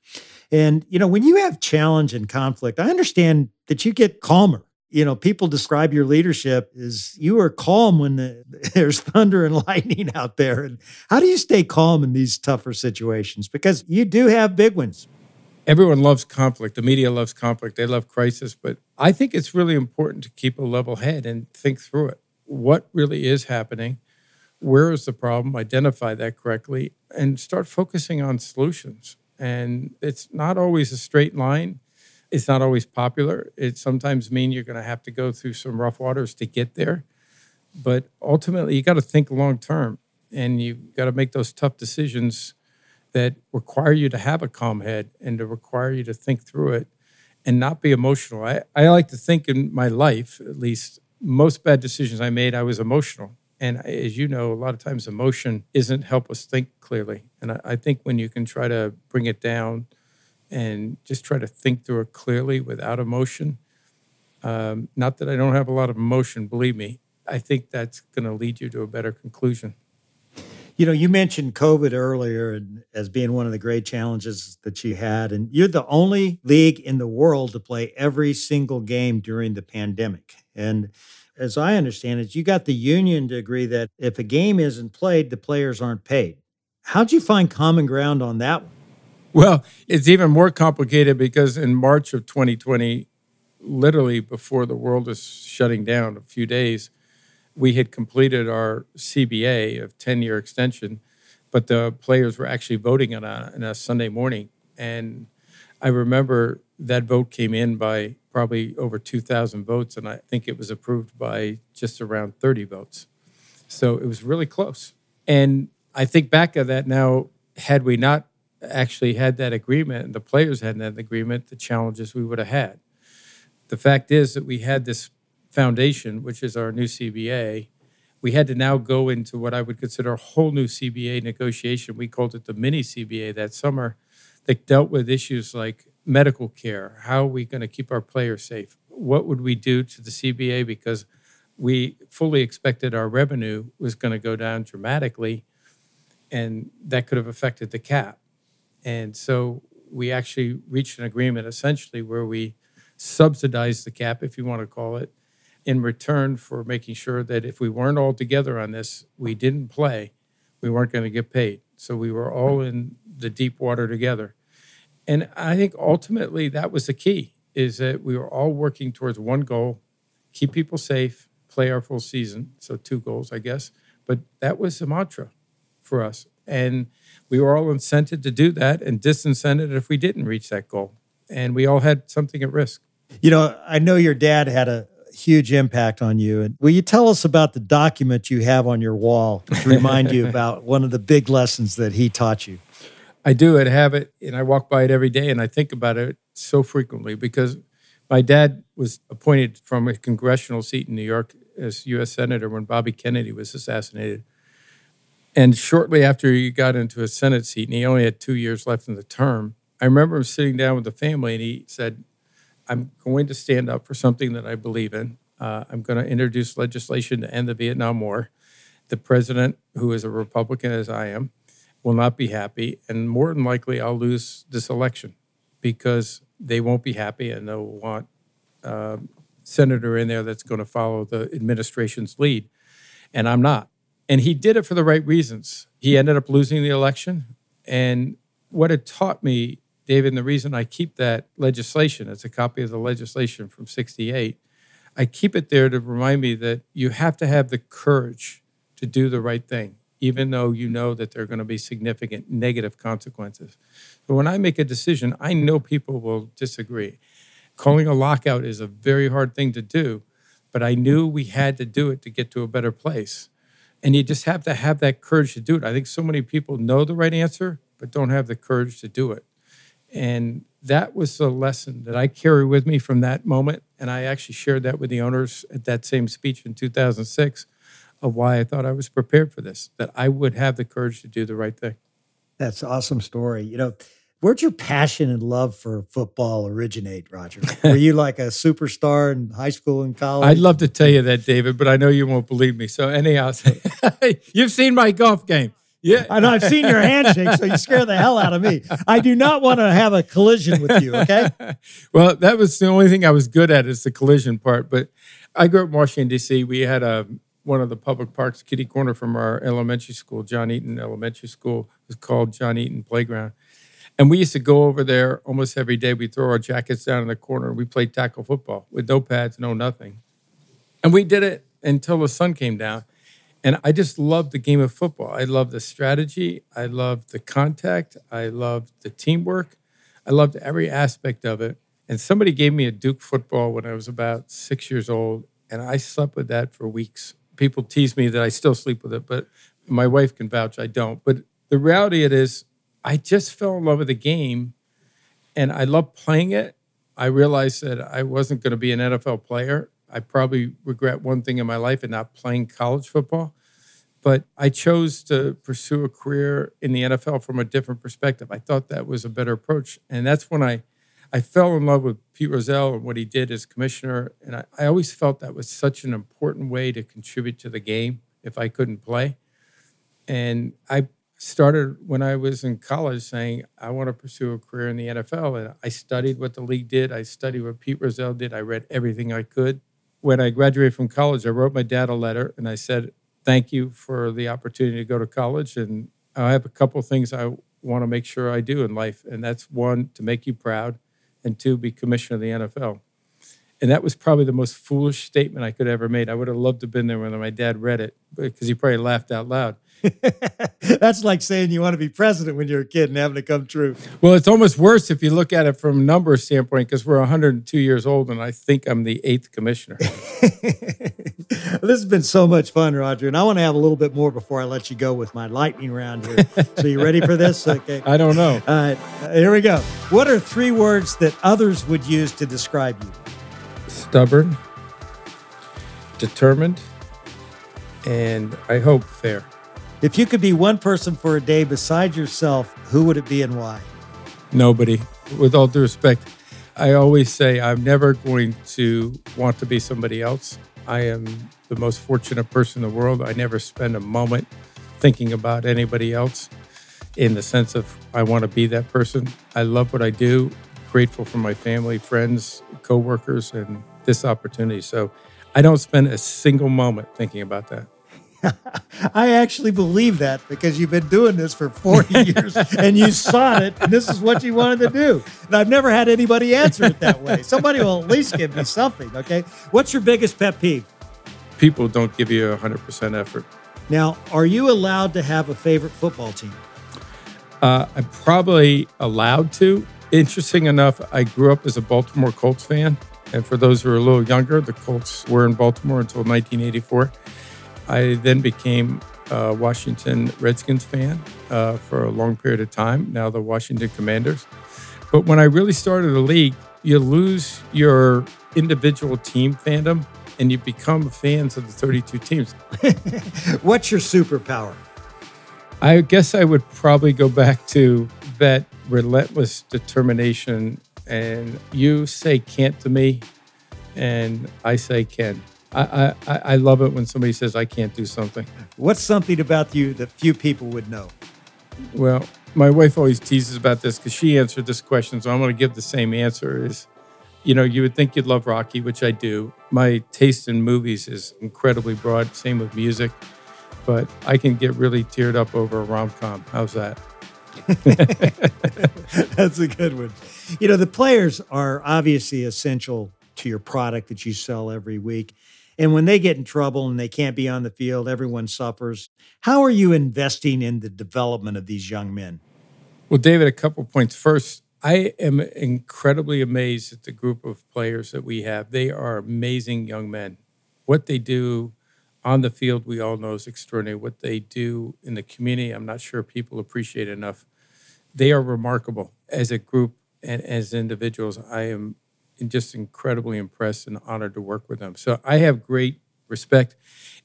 And, you know, when you have challenge and conflict, I understand that you get calmer. You know, people describe your leadership as you are calm when the, [LAUGHS] there's thunder and [LAUGHS] lightning out there. And how do you stay calm in these tougher situations? Because you do have big ones. Everyone loves conflict. The media loves conflict. They love crisis. But I think it's really important to keep a level head and think through it. What really is happening? where is the problem, identify that correctly, and start focusing on solutions. And it's not always a straight line. It's not always popular. It sometimes means you're going to have to go through some rough waters to get there. But ultimately, you got to think long term and you got to make those tough decisions that require you to have a calm head and to require you to think through it and not be emotional. I, I like to think in my life, at least, most bad decisions I made, I was emotional. And as you know, a lot of times emotion isn't help us think clearly. And I, I, think when you can try to bring it down and just try to think through it clearly without emotion, um, not that I don't have a lot of emotion, believe me, I think that's going to lead you to a better conclusion. You know, you mentioned COVID earlier and as being one of the great challenges that you had, and you're the only league in the world to play every single game during the pandemic. And as I understand it, you got the union to agree that if a game isn't played, the players aren't paid. How'd you find common ground on that one? Well, it's even more complicated because in March of 2020, literally before the world was shutting down a few days, we had completed our CBA of 10 year extension, but the players were actually voting on a, on a Sunday morning. And I remember that vote came in by probably over 2,000 votes, and I think it was approved by just around 30 votes. So it was really close. And I think back of that now, had we not actually had that agreement and the players had that agreement, the challenges we would have had. The fact is that we had this foundation, which is our new CBA. We had to now go into what I would consider a whole new CBA negotiation. We called it the mini CBA that summer that dealt with issues like medical care. How are we going to keep our players safe? What would we do to the CBA? Because we fully expected our revenue was going to go down dramatically, and that could have affected the cap. And so we actually reached an agreement essentially where we subsidized the cap, if you want to call it, in return for making sure that if we weren't all together on this, we didn't play, we weren't going to get paid. So we were all in the deep water together. And I think ultimately that was the key is that we were all working towards one goal, keep people safe, play our full season. So two goals, I guess. But that was the mantra for us. And we were all incented to do that and disincented if we didn't reach that goal. And we all had something at risk. You know, I know your dad had a huge impact on you. And will you tell us about the document you have on your wall to remind you [LAUGHS] about one of the big lessons that he taught you? I do. I have it, and I walk by it every day, and I think about it so frequently because my dad was appointed from a congressional seat in New York as U.S. Senator when Bobby Kennedy was assassinated. And shortly after he got into a Senate seat, and he only had two years left in the term, I remember him sitting down with the family, and he said, I'm going to stand up for something that I believe in. Uh, I'm going to introduce legislation to end the Vietnam War. The president, who is a Republican as I am, will not be happy, and more than likely, I'll lose this election because they won't be happy and they'll want a senator in there that's going to follow the administration's lead, and I'm not. And he did it for the right reasons. He ended up losing the election, and what it taught me, David, and the reason I keep that legislation, it's a copy of the legislation from '68. I keep it there to remind me that you have to have the courage to do the right thing even though you know that there are going to be significant negative consequences. But when I make a decision, I know people will disagree. Calling a lockout is a very hard thing to do, but I knew we had to do it to get to a better place. And you just have to have that courage to do it. I think so many people know the right answer, but don't have the courage to do it. And that was the lesson that I carry with me from that moment. And I actually shared that with the owners at that same speech in 2006 of why I thought I was prepared for this, that I would have the courage to do the right thing. That's awesome story. You know, Where'd your passion and love for football originate, Roger? Were you like a superstar in high school and college? I'd love to tell you that, David, but I know you won't believe me. So anyhow, [LAUGHS] you've seen my golf game. Yeah. I know I've seen your handshake, so you [LAUGHS] scare the hell out of me. I do not want to have a collision with you, okay? [LAUGHS] well, that was the only thing I was good at is the collision part. But I grew up in Washington, D.C. We had a one of the public parks, kitty corner from our elementary school, John Eaton Elementary School, was called John Eaton Playground. And we used to go over there almost every day. We throw our jackets down in the corner we played tackle football with no pads, no nothing. And we did it until the sun came down. And I just loved the game of football. I loved the strategy. I loved the contact. I loved the teamwork. I loved every aspect of it. And somebody gave me a Duke football when I was about six years old, and I slept with that for weeks. People tease me that I still sleep with it, but my wife can vouch I don't. But the reality it is, I just fell in love with the game, and I love playing it. I realized that I wasn't going to be an NFL player, I probably regret one thing in my life and not playing college football. But I chose to pursue a career in the NFL from a different perspective. I thought that was a better approach. And that's when I, I fell in love with Pete Rozelle and what he did as commissioner. And I, I always felt that was such an important way to contribute to the game if I couldn't play. And I started when I was in college saying, I want to pursue a career in the NFL. And I studied what the league did. I studied what Pete Rozelle did. I read everything I could when I graduated from college, I wrote my dad a letter and I said, Thank you for the opportunity to go to college. And I have a couple things I want to make sure I do in life. And that's one, to make you proud, and two, be commissioner of the NFL. And that was probably the most foolish statement I could ever made. I would have loved to have been there when my dad read it because he probably laughed out loud. [LAUGHS] That's like saying you want to be president when you're a kid and having it come true. Well, it's almost worse if you look at it from a number standpoint because we're 102 years old and I think I'm the eighth commissioner. [LAUGHS] this has been so much fun, Roger. And I want to have a little bit more before I let you go with my lightning round here. so you ready for this? [LAUGHS] Okay. I don't know. All right. Here we go. What are three words that others would use to describe you? Stubborn, determined, and I hope fair. If you could be one person for a day beside yourself, who would it be and why? Nobody. With all due respect, I always say I'm never going to want to be somebody else. I am the most fortunate person in the world. I never spend a moment thinking about anybody else in the sense of I want to be that person. I love what I do, grateful for my family, friends, coworkers, and this opportunity. So I don't spend a single moment thinking about that. I actually believe that because you've been doing this for 40 [LAUGHS] years and you saw it, and this is what you wanted to do. And I've never had anybody answer it that way. Somebody will at least give me something, okay? What's your biggest pet peeve? People don't give you 100% effort. Now, are you allowed to have a favorite football team? Uh, I'm probably allowed to. Interesting enough, I grew up as a Baltimore Colts fan. And for those who are a little younger, the Colts were in Baltimore until 1984. I then became a Washington Redskins fan uh, for a long period of time, now the Washington Commanders. But when I really started the league, you lose your individual team fandom and you become fans of the 32 teams. [LAUGHS] What's your superpower? I guess I would probably go back to that relentless determination. And you say can't to me, and I say can. I, I, I love it when somebody says I can't do something. What's something about you that few people would know? Well, my wife always teases about this because she answered this question, so I'm going to give the same answer. Is you know you would think you'd love Rocky, which I do. My taste in movies is incredibly broad. Same with music, but I can get really teared up over a rom com. How's that? [LAUGHS] That's a good one. You know, the players are obviously essential to your product that you sell every week. And when they get in trouble and they can't be on the field, everyone suffers. How are you investing in the development of these young men? Well, David, a couple points. First, I am incredibly amazed at the group of players that we have. They are amazing young men. What they do on the field, we all know is extraordinary. What they do in the community, I'm not sure people appreciate enough. They are remarkable as a group and as individuals. I am just incredibly impressed and honored to work with them. So I have great respect.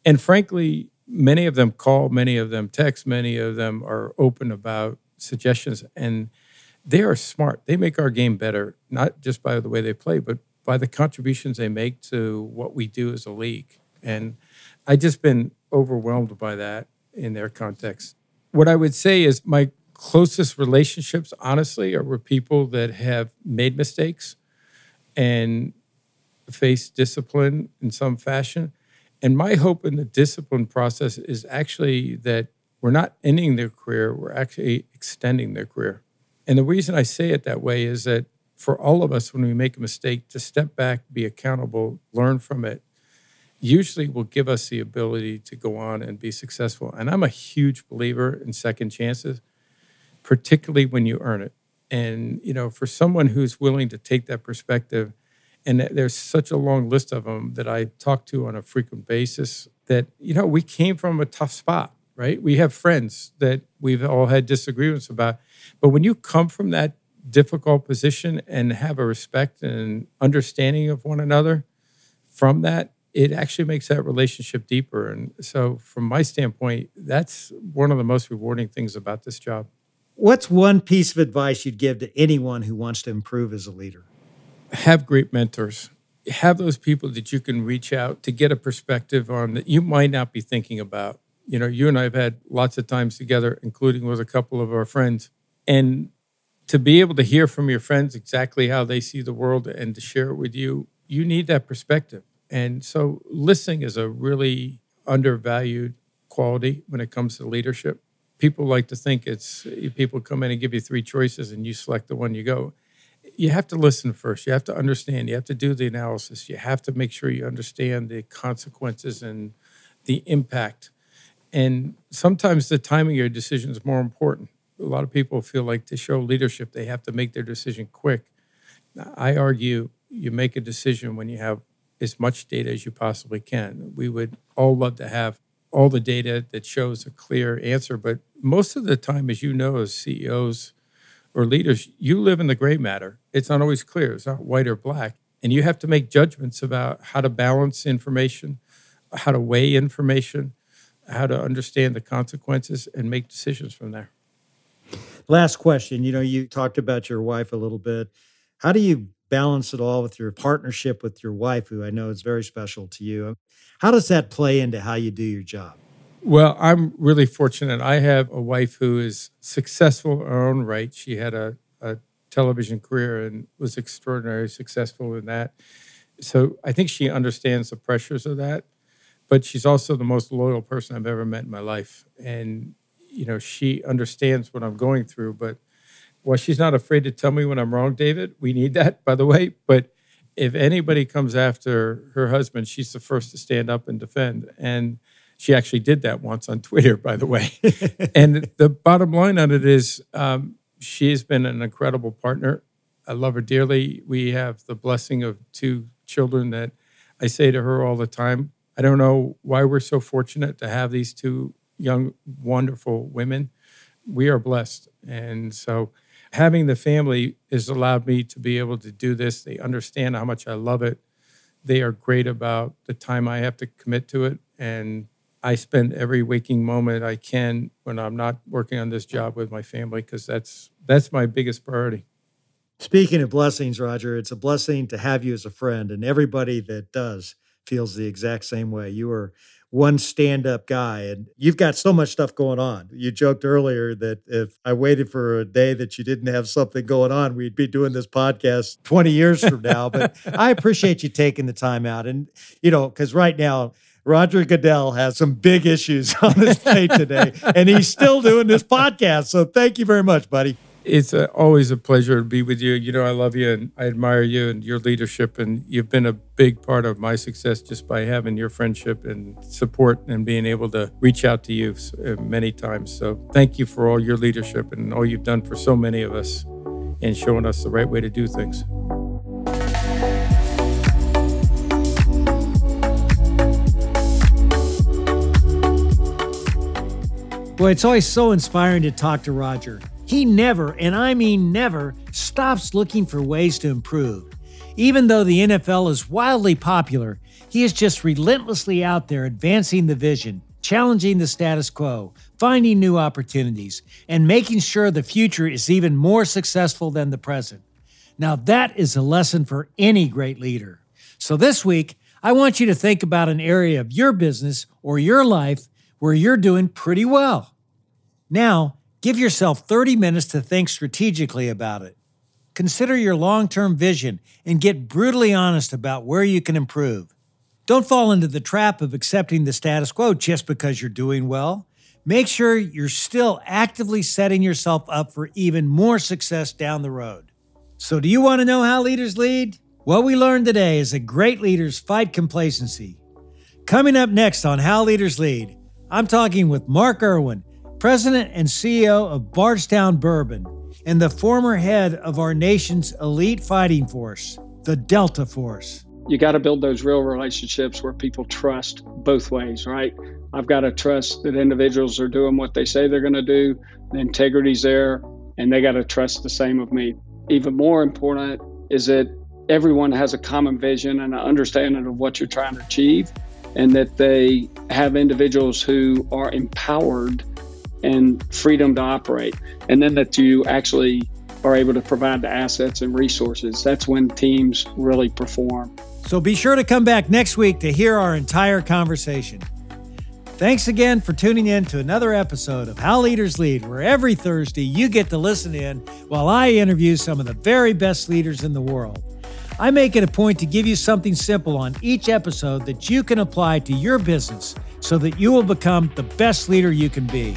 And frankly, many of them call, many of them text, many of them are open about suggestions. And they are smart. They make our game better, not just by the way they play, but by the contributions they make to what we do as a league. And I just been overwhelmed by that in their context. What I would say is my closest relationships, honestly, are with people that have made mistakes and face discipline in some fashion. And my hope in the discipline process is actually that we're not ending their career, we're actually extending their career. And the reason I say it that way is that for all of us, when we make a mistake, to step back, be accountable, learn from it, usually will give us the ability to go on and be successful. And I'm a huge believer in second chances, particularly when you earn it. And, you know, for someone who's willing to take that perspective, and there's such a long list of them that I talk to on a frequent basis that, you know, we came from a tough spot, right? We have friends that we've all had disagreements about. But when you come from that difficult position and have a respect and understanding of one another from that, it actually makes that relationship deeper. And so, from my standpoint, that's one of the most rewarding things about this job. What's one piece of advice you'd give to anyone who wants to improve as a leader? Have great mentors. Have those people that you can reach out to get a perspective on that you might not be thinking about. You know, you and I have had lots of times together, including with a couple of our friends. And to be able to hear from your friends exactly how they see the world and to share it with you, you need that perspective. And so listening is a really undervalued quality when it comes to leadership. People like to think it's people come in and give you three choices and you select the one you go. You have to listen first. You have to understand. You have to do the analysis. You have to make sure you understand the consequences and the impact. And sometimes the timing of your decision is more important. A lot of people feel like to show leadership, they have to make their decision quick. I argue you make a decision when you have as much data as you possibly can. We would all love to have all the data that shows a clear answer, but most of the time, as you know, as CEOs or leaders, you live in the gray matter. It's not always clear, it's not white or black. And you have to make judgments about how to balance information, how to weigh information, how to understand the consequences, and make decisions from there. Last question. You know, you talked about your wife a little bit. How do you balance it all with your partnership with your wife, who I know is very special to you. How does that play into how you do your job? Well, I'm really fortunate. I have a wife who is successful in her own right. She had a, a television career and was extraordinarily successful in that. So I think she understands the pressures of that. But she's also the most loyal person I've ever met in my life. And, you know, she understands what I'm going through, but well, she's not afraid to tell me when I'm wrong, David. We need that, by the way. But if anybody comes after her husband, she's the first to stand up and defend. And she actually did that once on Twitter, by the way. [LAUGHS] and the bottom line on it is um, she's been an incredible partner. I love her dearly. We have the blessing of two children that I say to her all the time. I don't know why we're so fortunate to have these two young, wonderful women. We are blessed. And so having the family has allowed me to be able to do this. They understand how much I love it. They are great about the time I have to commit to it. And I spend every waking moment I can when I'm not working on this job with my family because that's that's my biggest priority. Speaking of blessings, Roger, it's a blessing to have you as a friend, and everybody that does feels the exact same way. You are one stand up guy. And you've got so much stuff going on. You joked earlier that if I waited for a day that you didn't have something going on, we'd be doing this podcast 20 years from now. But [LAUGHS] I appreciate you taking the time out. And, you know, because right now, Roger Goodell has some big issues [LAUGHS] on his plate today, and he's still doing this podcast. So thank you very much, buddy. It's a, always a pleasure to be with you. You know, I love you and I admire you and your leadership. And you've been a big part of my success just by having your friendship and support and being able to reach out to you uh, many times. So thank you for all your leadership and all you've done for so many of us and showing us the right way to do things. Boy, it's always so inspiring to talk to Roger. He never, and I mean never, stops looking for ways to improve. Even though the NFL is wildly popular, he is just relentlessly out there advancing the vision, challenging the status quo, finding new opportunities, and making sure the future is even more successful than the present. Now, that is a lesson for any great leader. So, this week, I want you to think about an area of your business or your life where you're doing pretty well. Now, give yourself 30 minutes to think strategically about it. Consider your long term vision and get brutally honest about where you can improve. Don't fall into the trap of accepting the status quo just because you're doing well. Make sure you're still actively setting yourself up for even more success down the road. So, do you want to know how leaders lead? What we learned today is that great leaders fight complacency. Coming up next on How Leaders Lead, I'm talking with Mark Erwin, President and CEO of Bardstown Bourbon and the former head of our nation's elite fighting force, the Delta Force. You got to build those real relationships where people trust both ways, right? I've got to trust that individuals are doing what they say they're going to do, the integrity's there, and they got to trust the same of me. Even more important is that everyone has a common vision and an understanding of what you're trying to achieve, and that they have individuals who are empowered and freedom to operate. And then that you actually are able to provide the assets and resources. That's when teams really perform. So be sure to come back next week to hear our entire conversation. Thanks again for tuning in to another episode of How Leaders Lead, where every Thursday you get to listen in while I interview some of the very best leaders in the world. I make it a point to give you something simple on each episode that you can apply to your business so that you will become the best leader you can be.